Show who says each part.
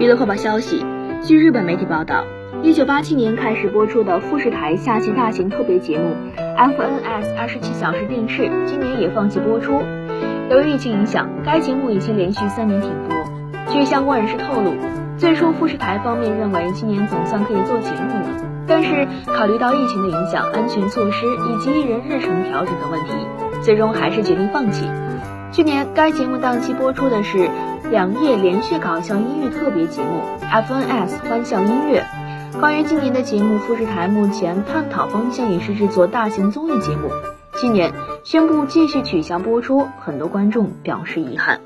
Speaker 1: 娱乐快报消息，据日本媒体报道，一九八七年开始播出的富士台下期大型特别节目 FNS 二十七小时电视，今年也放弃播出。由于疫情影响，该节目已经连续三年停播。据相关人士透露，最初富士台方面认为今年总算可以做节目了，但是考虑到疫情的影响、安全措施以及艺人日程调整等问题，最终还是决定放弃。去年该节目档期播出的是。两夜连续搞笑音乐特别节目 FNS 欢笑音乐。关于今年的节目，富士台目前探讨方向也是制作大型综艺节目。今年宣布继续取消播出，很多观众表示遗憾。